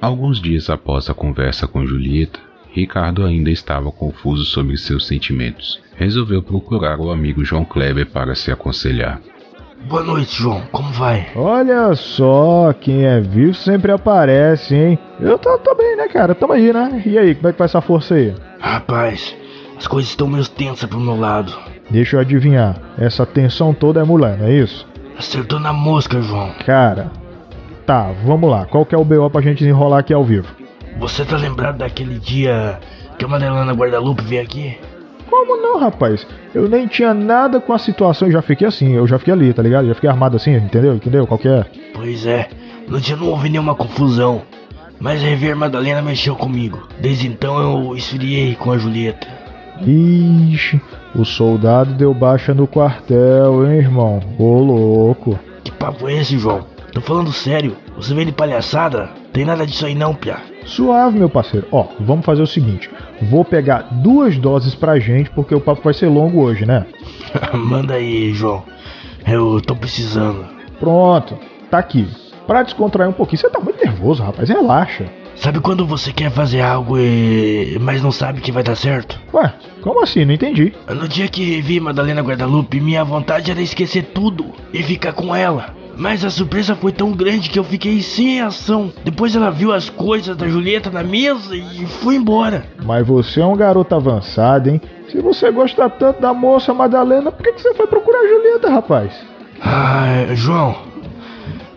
Alguns dias após a conversa com Julieta, Ricardo ainda estava confuso sobre seus sentimentos. Resolveu procurar o amigo João Kleber para se aconselhar. Boa noite, João. Como vai? Olha só, quem é vivo sempre aparece, hein? Eu tô, tô bem, né, cara? Tamo aí, né? E aí, como é que vai essa força aí? Rapaz, as coisas estão meio tensas pro meu lado. Deixa eu adivinhar. Essa tensão toda é mulher, não é isso? Acertou na mosca, João. Cara, tá, vamos lá. Qual que é o BO pra gente enrolar aqui ao vivo? Você tá lembrado daquele dia que a Madelana Guadalupe veio aqui? Como não, rapaz? Eu nem tinha nada com a situação, eu já fiquei assim, eu já fiquei ali, tá ligado? Já fiquei armado assim, entendeu? Entendeu? Qual que é? Pois é, no dia não houve nenhuma confusão. Mas a Rever Madalena mexeu comigo. Desde então eu esfriei com a Julieta. Ixi, o soldado deu baixa no quartel, hein, irmão? Ô louco. Que papo é esse, João? Tô falando sério. Você vem de palhaçada? Tem nada disso aí não, Pia. Suave, meu parceiro. Ó, vamos fazer o seguinte. Vou pegar duas doses pra gente, porque o papo vai ser longo hoje, né? Manda aí, João. Eu tô precisando. Pronto, tá aqui. Pra descontrair um pouquinho. Você tá muito nervoso, rapaz. Relaxa. Sabe quando você quer fazer algo e... mas não sabe que vai dar certo? Ué, como assim? Não entendi. No dia que vi Madalena Guadalupe, minha vontade era esquecer tudo e ficar com ela. Mas a surpresa foi tão grande que eu fiquei sem ação. Depois ela viu as coisas da Julieta na mesa e foi embora. Mas você é um garoto avançado, hein? Se você gosta tanto da moça Madalena, por que, que você foi procurar a Julieta, rapaz? Ah, João,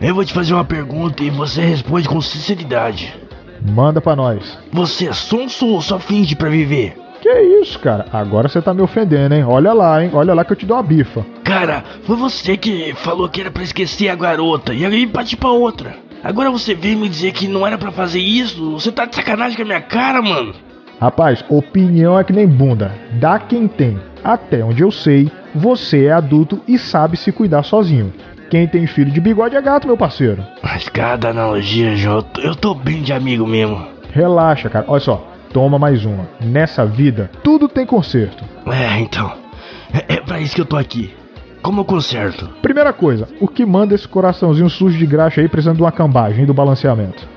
eu vou te fazer uma pergunta e você responde com sinceridade. Manda pra nós. Você é sonso ou só finge pra viver? Que isso, cara? Agora você tá me ofendendo, hein? Olha lá, hein? Olha lá que eu te dou uma bifa. Cara, foi você que falou que era pra esquecer a garota e aí partir pra outra. Agora você vem me dizer que não era pra fazer isso? Você tá de sacanagem com a minha cara, mano? Rapaz, opinião é que nem bunda. Dá quem tem. Até onde eu sei, você é adulto e sabe se cuidar sozinho. Quem tem filho de bigode é gato, meu parceiro. Mas cada analogia, João, eu tô bem de amigo mesmo. Relaxa, cara. Olha só, toma mais uma. Nessa vida, tudo tem conserto. É, então. É, é pra isso que eu tô aqui. Como eu conserto? Primeira coisa, o que manda esse coraçãozinho sujo de graxa aí precisando de uma cambagem e do balanceamento?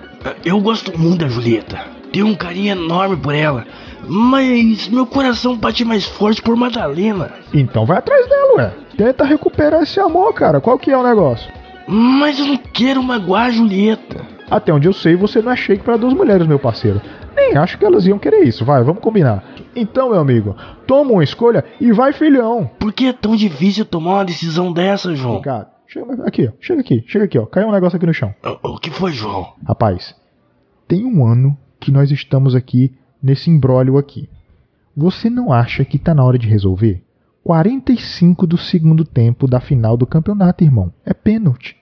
Eu gosto muito da Julieta. Tenho um carinho enorme por ela. Mas meu coração bate mais forte por Madalena. Então vai atrás dela, ué. Tenta recuperar esse amor, cara. Qual que é o negócio? Mas eu não quero magoar a Julieta. Até onde eu sei, você não é shake para duas mulheres, meu parceiro. Nem acho que elas iam querer isso. Vai, vamos combinar. Então, meu amigo, toma uma escolha e vai, filhão. Por que é tão difícil tomar uma decisão dessa, João? Cara, chega aqui, ó. Chega aqui, chega aqui, ó. Caiu um negócio aqui no chão. O, o que foi, João? Rapaz, tem um ano que nós estamos aqui nesse imbróglio aqui. Você não acha que tá na hora de resolver? 45 do segundo tempo da final do campeonato, irmão. É pênalti.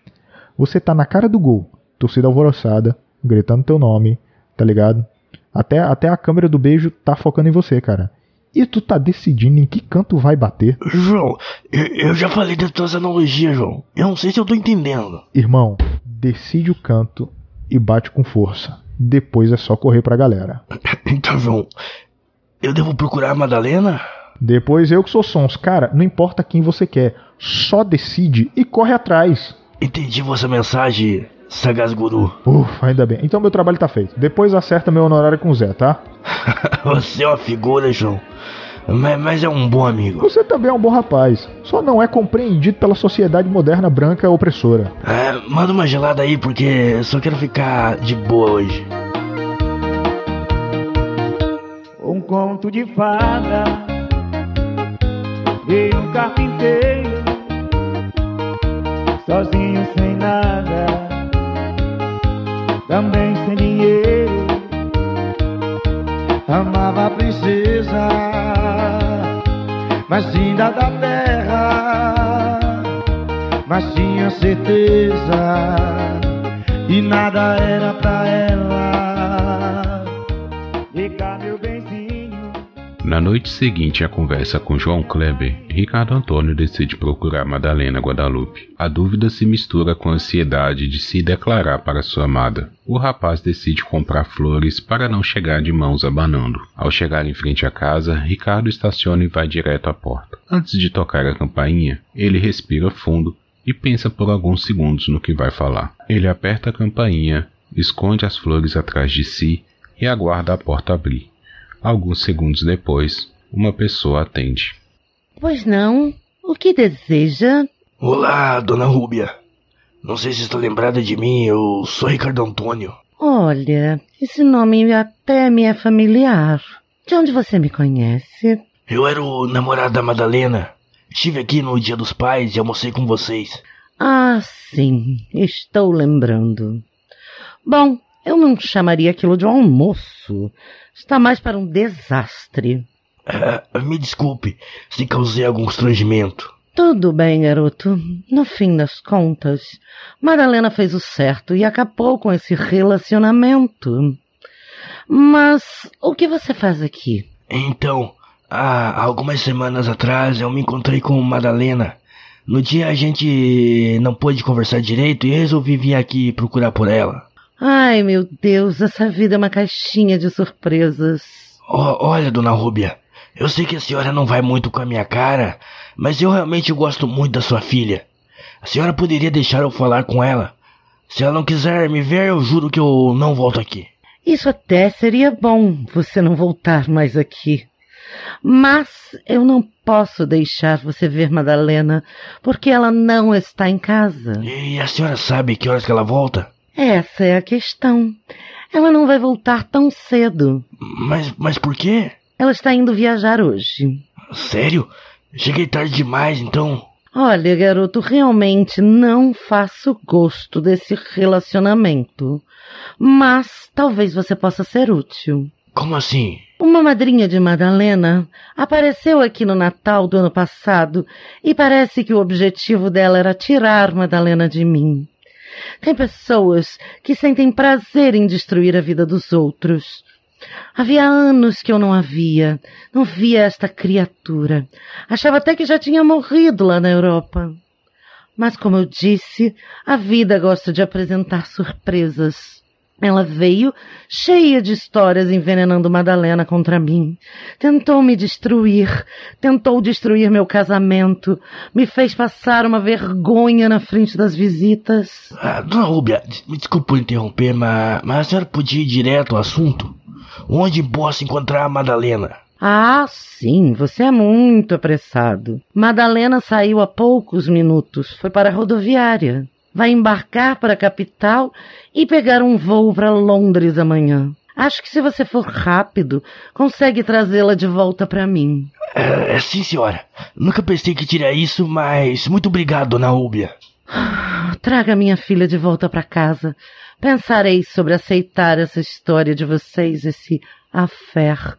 Você tá na cara do gol, torcida alvoroçada, gritando teu nome, tá ligado? Até, até a câmera do beijo tá focando em você, cara. E tu tá decidindo em que canto vai bater? João, eu, eu já falei das tuas analogias, João. Eu não sei se eu tô entendendo. Irmão, decide o canto e bate com força. Depois é só correr pra galera. Então, João, eu devo procurar a Madalena? Depois eu que sou sons. Cara, não importa quem você quer. Só decide e corre atrás. Entendi vossa mensagem, sagaz guru. Ufa, ainda bem. Então meu trabalho tá feito. Depois acerta meu honorário com o Zé, tá? Você é uma figura, João. Mas, mas, é um bom amigo. Você também é um bom rapaz. Só não é compreendido pela sociedade moderna branca opressora. É, manda uma gelada aí, porque eu só quero ficar de boa hoje. Um conto de fada Veio um carpinteiro Sozinho sem nada Também sem dinheiro Amava a princesa Mas ainda da terra Mas tinha certeza E nada era pra ela Na noite seguinte à conversa com João Kleber, Ricardo Antônio decide procurar Madalena Guadalupe. A dúvida se mistura com a ansiedade de se declarar para sua amada. O rapaz decide comprar flores para não chegar de mãos abanando. Ao chegar em frente à casa, Ricardo estaciona e vai direto à porta. Antes de tocar a campainha, ele respira fundo e pensa por alguns segundos no que vai falar. Ele aperta a campainha esconde as flores atrás de si e aguarda a porta abrir. Alguns segundos depois, uma pessoa atende. Pois não? O que deseja? Olá, dona Rúbia. Não sei se está lembrada de mim, eu sou Ricardo Antônio. Olha, esse nome até me é familiar. De onde você me conhece? Eu era o namorado da Madalena. Estive aqui no Dia dos Pais e almocei com vocês. Ah, sim, estou lembrando. Bom, eu não chamaria aquilo de um almoço. Está mais para um desastre. Ah, me desculpe se causei algum constrangimento. Tudo bem, garoto. No fim das contas, Madalena fez o certo e acabou com esse relacionamento. Mas o que você faz aqui? Então, há algumas semanas atrás eu me encontrei com Madalena. No dia a gente não pôde conversar direito e resolvi vir aqui procurar por ela. Ai, meu Deus, essa vida é uma caixinha de surpresas. Oh, olha, dona Rúbia, eu sei que a senhora não vai muito com a minha cara, mas eu realmente gosto muito da sua filha. A senhora poderia deixar eu falar com ela? Se ela não quiser me ver, eu juro que eu não volto aqui. Isso até seria bom, você não voltar mais aqui. Mas eu não posso deixar você ver Madalena, porque ela não está em casa. E a senhora sabe que horas que ela volta? Essa é a questão. Ela não vai voltar tão cedo. Mas, mas por quê? Ela está indo viajar hoje. Sério? Cheguei tarde demais, então. Olha, garoto, realmente não faço gosto desse relacionamento. Mas talvez você possa ser útil. Como assim? Uma madrinha de Madalena apareceu aqui no Natal do ano passado e parece que o objetivo dela era tirar Madalena de mim. Tem pessoas que sentem prazer em destruir a vida dos outros. Havia anos que eu não a via, não via esta criatura. Achava até que já tinha morrido lá na Europa. Mas, como eu disse, a vida gosta de apresentar surpresas. Ela veio cheia de histórias envenenando Madalena contra mim. Tentou me destruir, tentou destruir meu casamento, me fez passar uma vergonha na frente das visitas. Ah, dona Rúbia, me desculpe por interromper, mas, mas a senhora podia ir direto ao assunto? Onde posso encontrar a Madalena? Ah, sim, você é muito apressado. Madalena saiu há poucos minutos, foi para a rodoviária vai embarcar para a capital e pegar um voo para Londres amanhã. Acho que se você for rápido, consegue trazê-la de volta para mim. É, sim, senhora. Nunca pensei que tirar isso, mas muito obrigado, dona Úbia. Traga minha filha de volta para casa. Pensarei sobre aceitar essa história de vocês, esse affair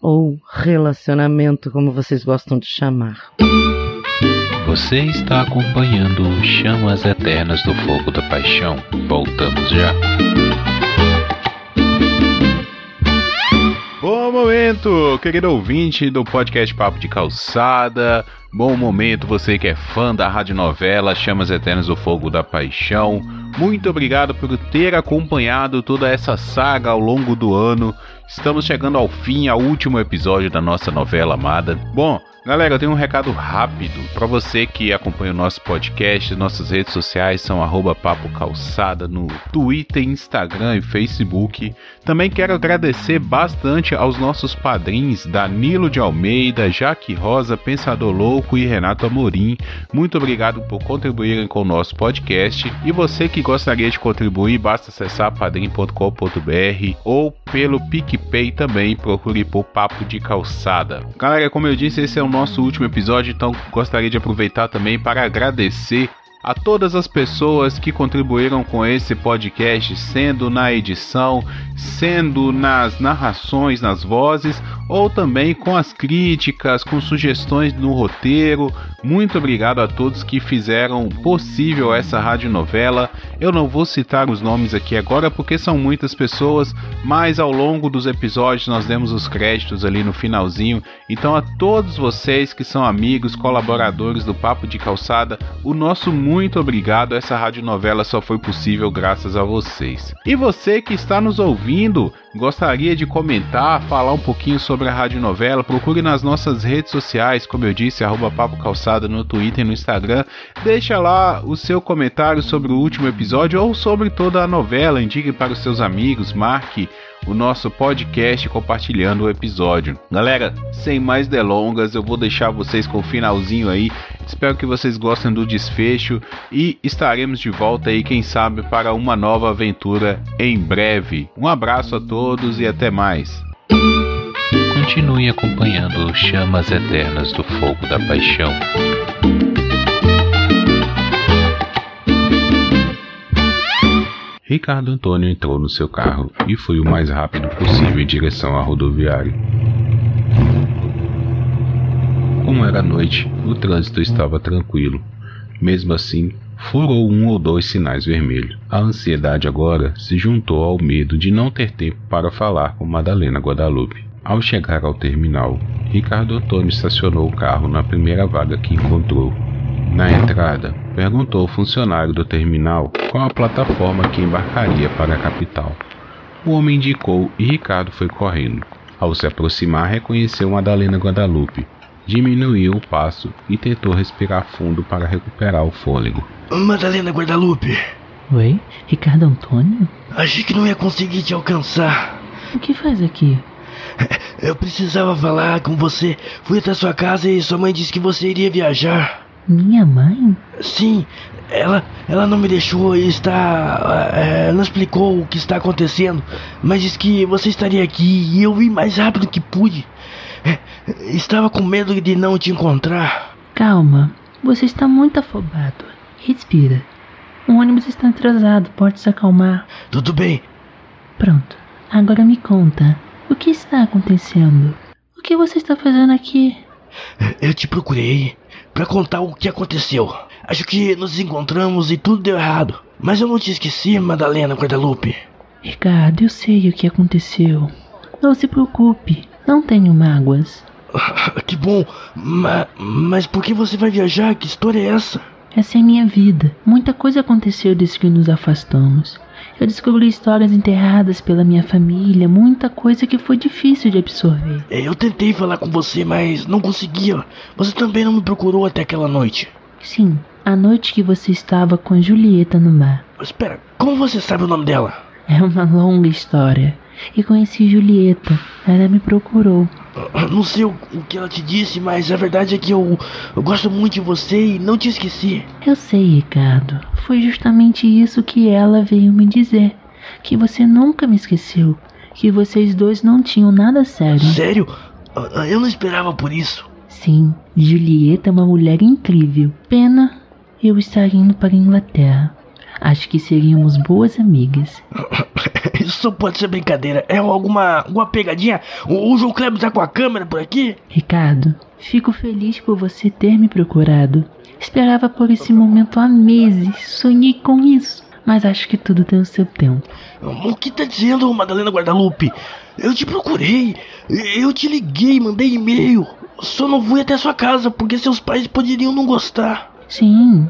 ou relacionamento, como vocês gostam de chamar. Você está acompanhando Chamas Eternas do Fogo da Paixão. Voltamos já. Bom momento, querido ouvinte do podcast Papo de Calçada. Bom momento, você que é fã da radionovela Chamas Eternas do Fogo da Paixão. Muito obrigado por ter acompanhado toda essa saga ao longo do ano. Estamos chegando ao fim, ao último episódio da nossa novela amada. Bom, Galera, eu tenho um recado rápido para você que acompanha o nosso podcast. Nossas redes sociais são Papo Calçada no Twitter, Instagram e Facebook. Também quero agradecer bastante aos nossos padrinhos Danilo de Almeida, Jaque Rosa, Pensador Louco e Renato Amorim. Muito obrigado por contribuírem com o nosso podcast. E você que gostaria de contribuir, basta acessar padrim.com.br ou pelo PicPay também. Procure por Papo de Calçada. Galera, como eu disse, esse é o nosso último episódio, então gostaria de aproveitar também para agradecer a todas as pessoas que contribuíram com esse podcast, sendo na edição, sendo nas narrações, nas vozes, ou também com as críticas, com sugestões no roteiro. Muito obrigado a todos que fizeram possível essa radionovela. Eu não vou citar os nomes aqui agora porque são muitas pessoas, mas ao longo dos episódios nós demos os créditos ali no finalzinho. Então a todos vocês que são amigos, colaboradores do Papo de Calçada, o nosso muito obrigado. Essa radionovela só foi possível graças a vocês. E você que está nos ouvindo, gostaria de comentar, falar um pouquinho sobre sobre a radionovela, procure nas nossas redes sociais, como eu disse, arroba Papo Calçada no Twitter e no Instagram. Deixa lá o seu comentário sobre o último episódio ou sobre toda a novela, indique para os seus amigos, marque o nosso podcast compartilhando o episódio. Galera, sem mais delongas, eu vou deixar vocês com o finalzinho aí. Espero que vocês gostem do desfecho e estaremos de volta aí, quem sabe, para uma nova aventura em breve. Um abraço a todos e até mais. Continue acompanhando Chamas Eternas do Fogo da Paixão. Ricardo Antônio entrou no seu carro e foi o mais rápido possível em direção à rodoviária. Como era noite, o trânsito estava tranquilo. Mesmo assim, furou um ou dois sinais vermelhos. A ansiedade agora se juntou ao medo de não ter tempo para falar com Madalena Guadalupe. Ao chegar ao terminal, Ricardo Antônio estacionou o carro na primeira vaga que encontrou na entrada, perguntou ao funcionário do terminal qual a plataforma que embarcaria para a capital. O homem indicou e Ricardo foi correndo. Ao se aproximar, reconheceu Madalena Guadalupe. Diminuiu o passo e tentou respirar fundo para recuperar o fôlego. Madalena Guadalupe, Oi, Ricardo Antônio? achei que não ia conseguir te alcançar. O que faz aqui? Eu precisava falar com você. Fui até sua casa e sua mãe disse que você iria viajar. Minha mãe? Sim, ela, ela não me deixou estar. é, não explicou o que está acontecendo, mas disse que você estaria aqui e eu vim mais rápido que pude. É, estava com medo de não te encontrar. Calma, você está muito afobado. Respira. O ônibus está atrasado, pode se acalmar. Tudo bem, Pronto, agora me conta. O que está acontecendo? O que você está fazendo aqui? eu te procurei para contar o que aconteceu. Acho que nos encontramos e tudo deu errado. Mas eu não te esqueci, Madalena Guadalupe. Ricardo, eu sei o que aconteceu. Não se preocupe, não tenho mágoas. Que bom, ma- mas por que você vai viajar? Que história é essa? Essa é minha vida. Muita coisa aconteceu desde que nos afastamos. Eu descobri histórias enterradas pela minha família, muita coisa que foi difícil de absorver. É, Eu tentei falar com você, mas não conseguia. Você também não me procurou até aquela noite. Sim, a noite que você estava com a Julieta no bar. Espera, como você sabe o nome dela? É uma longa história. E conheci Julieta. Ela me procurou. Não sei o, o que ela te disse, mas a verdade é que eu, eu gosto muito de você e não te esqueci. Eu sei, Ricardo. Foi justamente isso que ela veio me dizer. Que você nunca me esqueceu. Que vocês dois não tinham nada sério. Sério? Ah, Eu não esperava por isso. Sim, Julieta é uma mulher incrível. Pena eu estar indo para a Inglaterra. Acho que seríamos boas amigas. Isso só pode ser brincadeira. É alguma, alguma pegadinha? O, o João Kleber tá com a câmera por aqui? Ricardo, fico feliz por você ter me procurado. Esperava por esse momento há meses. Sonhei com isso. Mas acho que tudo tem o seu tempo. O que tá dizendo, Madalena Guadalupe? Eu te procurei. Eu te liguei, mandei e-mail. Só não fui até sua casa porque seus pais poderiam não gostar. Sim,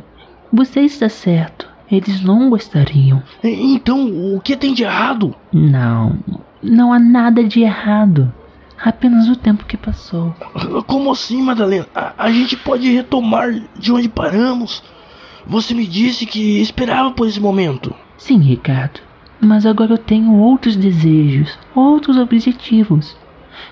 você está certo. Eles não gostariam. Então, o que tem de errado? Não, não há nada de errado. Apenas o tempo que passou. Como assim, Madalena? A, a gente pode retomar de onde paramos. Você me disse que esperava por esse momento. Sim, Ricardo. Mas agora eu tenho outros desejos, outros objetivos.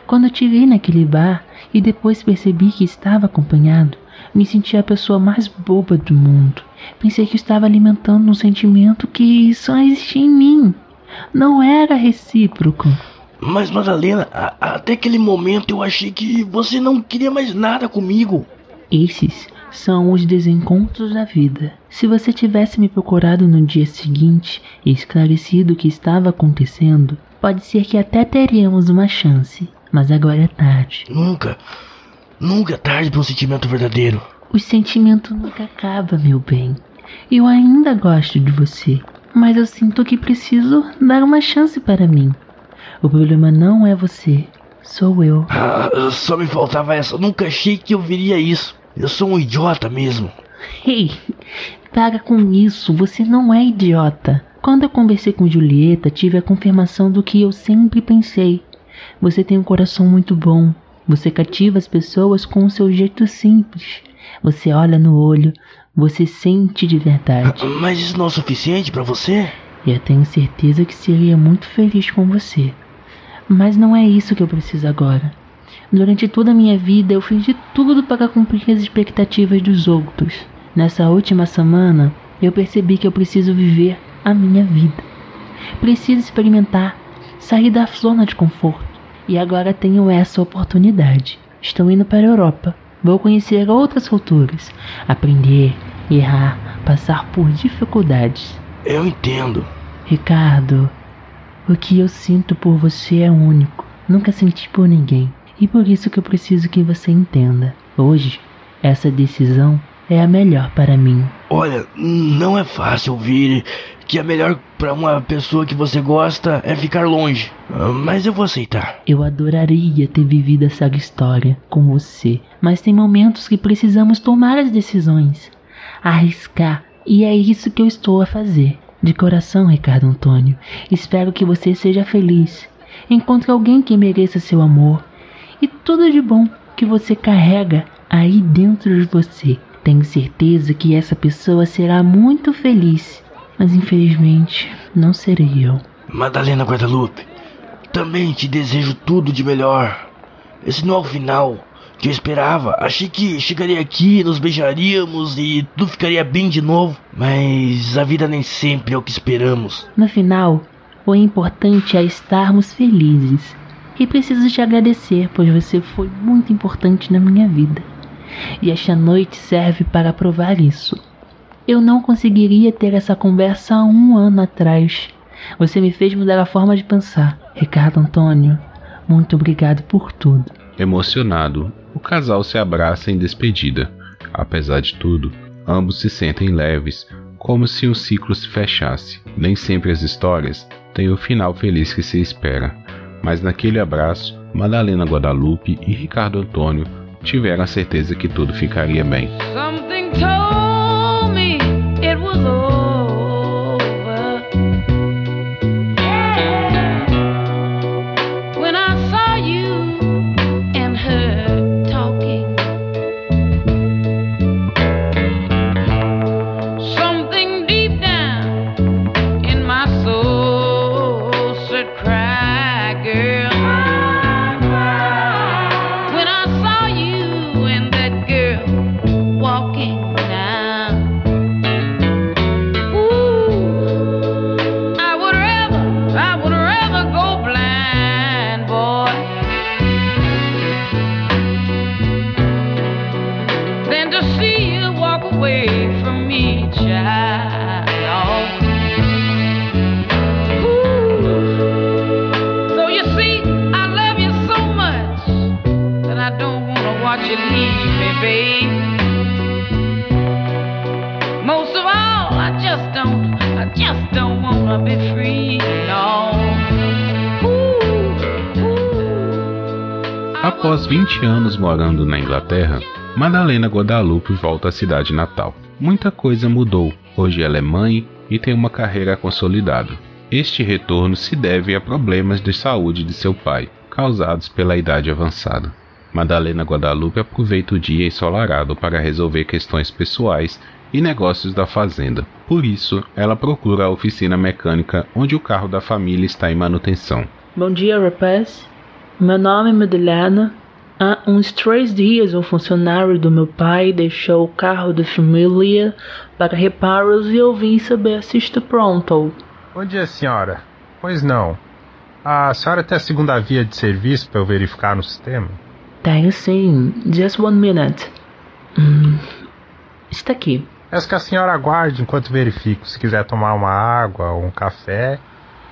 Quando eu te vi naquele bar e depois percebi que estava acompanhado, me senti a pessoa mais boba do mundo. Pensei que estava alimentando um sentimento que só existia em mim. Não era recíproco. Mas, Madalena, a- até aquele momento eu achei que você não queria mais nada comigo. Esses são os desencontros da vida. Se você tivesse me procurado no dia seguinte e esclarecido o que estava acontecendo, pode ser que até teríamos uma chance. Mas agora é tarde. Nunca, nunca é tarde para um sentimento verdadeiro. O sentimento nunca acaba, meu bem. Eu ainda gosto de você, mas eu sinto que preciso dar uma chance para mim. O problema não é você, sou eu. Ah, só me faltava essa. Eu nunca achei que eu viria isso. Eu sou um idiota mesmo. Ei, para com isso, você não é idiota. Quando eu conversei com Julieta, tive a confirmação do que eu sempre pensei. Você tem um coração muito bom. Você cativa as pessoas com o seu jeito simples. Você olha no olho, você sente de verdade. Mas isso não é o suficiente para você? Eu tenho certeza que seria muito feliz com você. Mas não é isso que eu preciso agora. Durante toda a minha vida eu fiz de tudo para cumprir as expectativas dos outros. Nessa última semana eu percebi que eu preciso viver a minha vida. Preciso experimentar, sair da zona de conforto. E agora tenho essa oportunidade. Estou indo para a Europa. Vou conhecer outras culturas, aprender, errar, passar por dificuldades. Eu entendo. Ricardo, o que eu sinto por você é único. Nunca senti por ninguém. E por isso que eu preciso que você entenda. Hoje, essa decisão é a melhor para mim. Olha, não é fácil ouvir que é melhor para uma pessoa que você gosta é ficar longe. Mas eu vou aceitar. Eu adoraria ter vivido essa história com você, mas tem momentos que precisamos tomar as decisões, arriscar, e é isso que eu estou a fazer. De coração, Ricardo Antônio, espero que você seja feliz. Encontre alguém que mereça seu amor e tudo de bom que você carrega aí dentro de você. Tenho certeza que essa pessoa será muito feliz, mas infelizmente não serei eu. Madalena Guadalupe, também te desejo tudo de melhor. Esse não é o final que eu esperava. Achei que chegaria aqui, nos beijaríamos e tudo ficaria bem de novo. Mas a vida nem sempre é o que esperamos. No final, o importante é estarmos felizes. E preciso te agradecer, pois você foi muito importante na minha vida. E esta noite serve para provar isso. Eu não conseguiria ter essa conversa há um ano atrás. Você me fez mudar a forma de pensar. Ricardo Antônio, muito obrigado por tudo. Emocionado, o casal se abraça em despedida. Apesar de tudo, ambos se sentem leves, como se um ciclo se fechasse. Nem sempre as histórias têm o final feliz que se espera, mas naquele abraço, Madalena Guadalupe e Ricardo Antônio tiveram a certeza que tudo ficaria bem. Após 20 anos morando na Inglaterra, Madalena Guadalupe volta à cidade natal. Muita coisa mudou. Hoje ela é mãe e tem uma carreira consolidada. Este retorno se deve a problemas de saúde de seu pai, causados pela idade avançada. Madalena Guadalupe aproveita o dia ensolarado para resolver questões pessoais e negócios da fazenda. Por isso, ela procura a oficina mecânica onde o carro da família está em manutenção. Bom dia, rapaz. Meu nome é Madalena. Há uns três dias, um funcionário do meu pai deixou o carro da família para reparos e eu vim saber se está pronto. Bom dia, senhora. Pois não. A senhora tem a segunda via de serviço para eu verificar no sistema? Tenho sim. Just one minute. Hum, está aqui. Peço que a senhora aguarde enquanto verifico. Se quiser tomar uma água ou um café,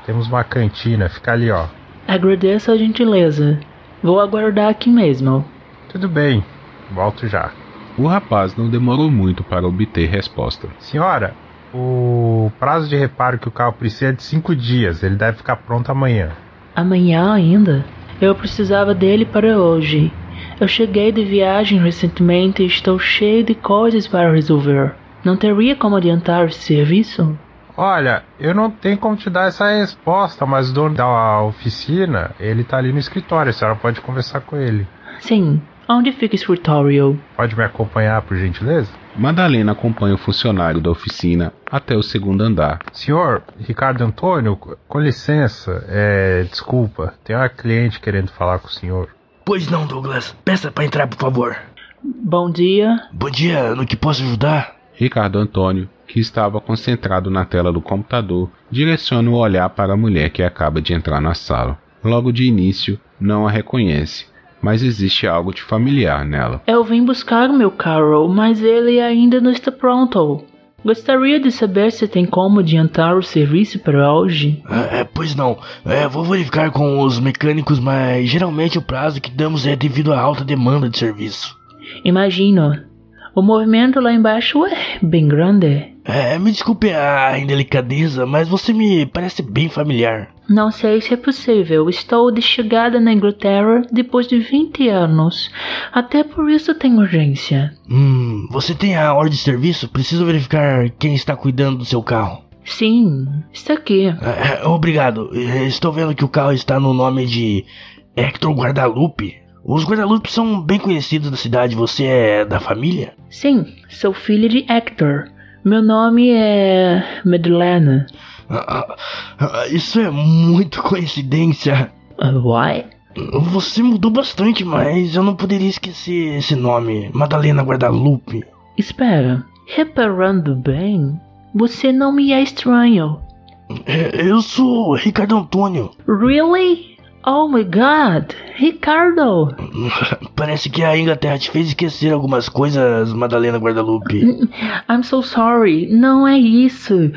temos uma cantina. Fica ali, ó. Agradeço a gentileza. Vou aguardar aqui mesmo. Tudo bem. Volto já. O rapaz não demorou muito para obter resposta. Senhora, o prazo de reparo que o carro precisa é de cinco dias. Ele deve ficar pronto amanhã. Amanhã ainda? Eu precisava dele para hoje. Eu cheguei de viagem recentemente e estou cheio de coisas para resolver. Não teria como adiantar esse serviço? Olha, eu não tenho como te dar essa resposta, mas o dono da oficina, ele tá ali no escritório, a senhora pode conversar com ele. Sim. Onde fica o escritório? Pode me acompanhar, por gentileza? Madalena acompanha o funcionário da oficina até o segundo andar. Senhor, Ricardo Antônio, com licença, é, desculpa, tem uma cliente querendo falar com o senhor. Pois não, Douglas. Peça pra entrar, por favor. Bom dia. Bom dia, no que posso ajudar? Ricardo Antônio, que estava concentrado na tela do computador, direciona o olhar para a mulher que acaba de entrar na sala. Logo de início, não a reconhece, mas existe algo de familiar nela. Eu vim buscar o meu carro, mas ele ainda não está pronto. Gostaria de saber se tem como adiantar o serviço para hoje. É, é, pois não. É, vou verificar com os mecânicos, mas geralmente o prazo que damos é devido à alta demanda de serviço. Imagino. O movimento lá embaixo é bem grande. É, me desculpe a indelicadeza, mas você me parece bem familiar. Não sei se é possível. Estou de chegada na Inglaterra depois de 20 anos. Até por isso tem urgência. Hum, você tem a ordem de serviço? Preciso verificar quem está cuidando do seu carro. Sim, está aqui. É, obrigado. É, Estou vendo que o carro está no nome de Hector Guadalupe. Os Guadalupe são bem conhecidos na cidade. Você é da família? Sim, sou filha de Hector. Meu nome é Madalena. Ah, ah, Isso é muito coincidência. Uh, why? Você mudou bastante, mas eu não poderia esquecer esse nome. Madalena Guadalupe. Espera, reparando bem, você não me é estranho. É, Eu sou Ricardo Antônio. Really? Oh my god, Ricardo! Parece que a Inglaterra te fez esquecer algumas coisas, Madalena Guadalupe. I'm so sorry, não é isso.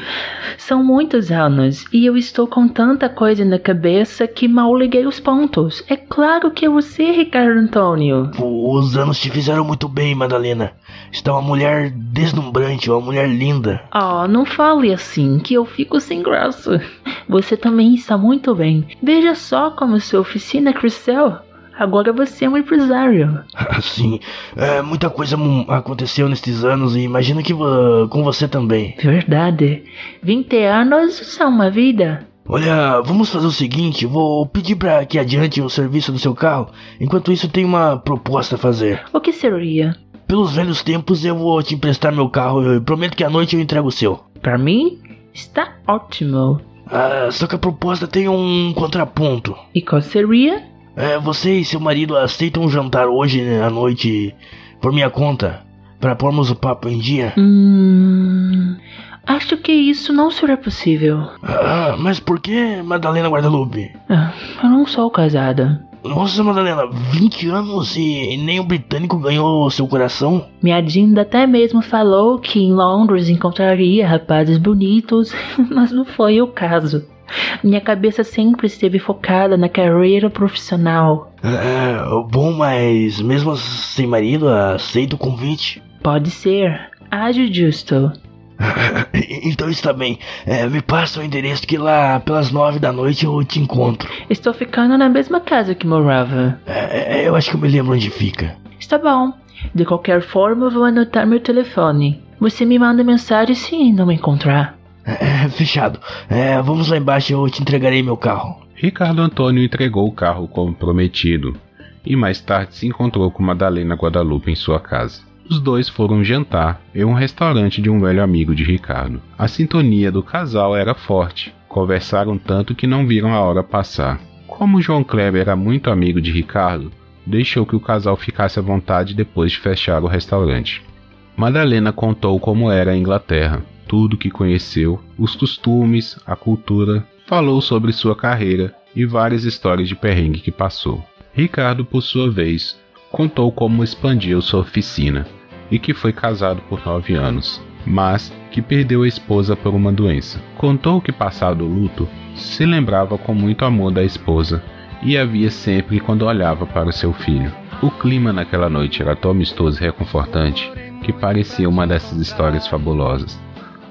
São muitos anos e eu estou com tanta coisa na cabeça que mal liguei os pontos. É claro que é você, Ricardo Antônio. Os anos te fizeram muito bem, Madalena. Está uma mulher deslumbrante, uma mulher linda. Oh, não fale assim, que eu fico sem graça. Você também está muito bem. Veja só como sua oficina cresceu. Agora você é um empresário. Sim, é, muita coisa aconteceu nestes anos e imagino que vo- com você também. Verdade. 20 anos são uma vida. Olha, vamos fazer o seguinte, vou pedir para que adiante o serviço do seu carro. Enquanto isso, tem uma proposta a fazer. O que seria? Pelos velhos tempos, eu vou te emprestar meu carro. Eu prometo que à noite eu entrego o seu. Para mim, está ótimo. Ah, só que a proposta tem um contraponto. E qual seria? É, você e seu marido aceitam um jantar hoje né, à noite por minha conta? Para pormos o papo em dia? Hum. Acho que isso não será possível. Ah, mas por que Madalena Guadalupe? Ah, Eu não sou casada. Nossa, Madalena, 20 anos e nem o britânico ganhou seu coração? Minha Dinda até mesmo falou que em Londres encontraria rapazes bonitos, mas não foi o caso. Minha cabeça sempre esteve focada na carreira profissional. É, bom, mas mesmo sem marido, aceito o convite. Pode ser. Age justo. então está bem. É, me passa o endereço que lá pelas nove da noite eu te encontro. Estou ficando na mesma casa que morava. É, é, eu acho que eu me lembro onde fica. Está bom. De qualquer forma, eu vou anotar meu telefone. Você me manda mensagem se não me encontrar. É, fechado. É, vamos lá embaixo eu te entregarei meu carro. Ricardo Antônio entregou o carro como prometido e mais tarde se encontrou com Madalena Guadalupe em sua casa. Os dois foram jantar em um restaurante de um velho amigo de Ricardo. A sintonia do casal era forte. Conversaram tanto que não viram a hora passar. Como João Kleber era muito amigo de Ricardo, deixou que o casal ficasse à vontade depois de fechar o restaurante. Madalena contou como era a Inglaterra, tudo que conheceu, os costumes, a cultura, falou sobre sua carreira e várias histórias de perrengue que passou. Ricardo, por sua vez, contou como expandiu sua oficina e que foi casado por nove anos, mas que perdeu a esposa por uma doença. Contou que, passado o luto, se lembrava com muito amor da esposa e a via sempre quando olhava para seu filho. O clima naquela noite era tão amistoso e reconfortante que parecia uma dessas histórias fabulosas.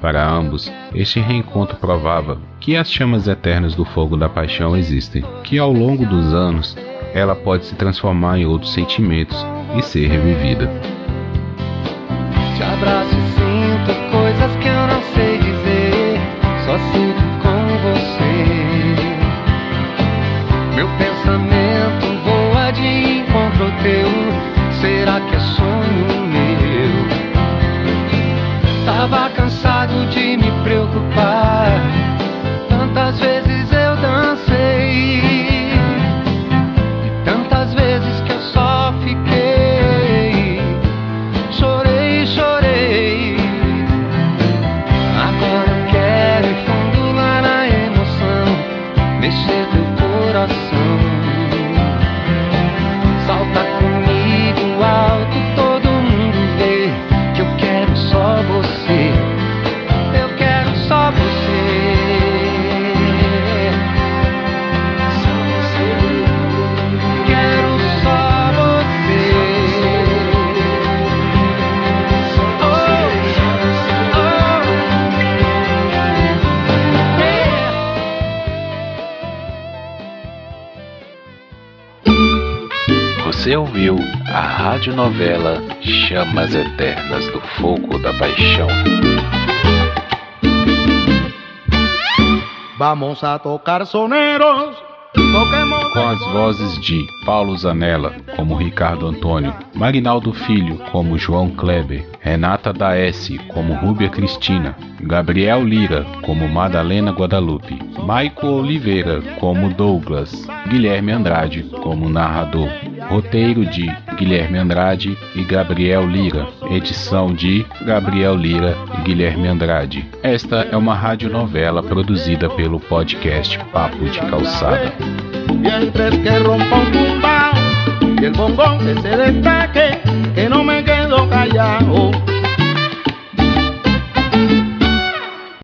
Para ambos, este reencontro provava que as chamas eternas do fogo da paixão existem, que ao longo dos anos ela pode se transformar em outros sentimentos e ser revivida. E sinto coisas que eu não sei dizer. só sinto com você. Meu pensamento voa de encontro ao teu. Será que é sonho meu? Tava cansado de me preocupar. Radionovela Chamas Eternas do Fogo da Paixão. Vamos a tocar soneros. Com as vozes de Paulo Zanella, como Ricardo Antônio, Marinaldo Filho, como João Kleber, Renata Daes, como Rúbia Cristina, Gabriel Lira, como Madalena Guadalupe, Maico Oliveira, como Douglas, Guilherme Andrade, como narrador. Roteiro de Guilherme Andrade e Gabriel Lira. Edição de Gabriel Lira e Guilherme Andrade. Esta é uma radionovela produzida pelo podcast Papo de Calçada.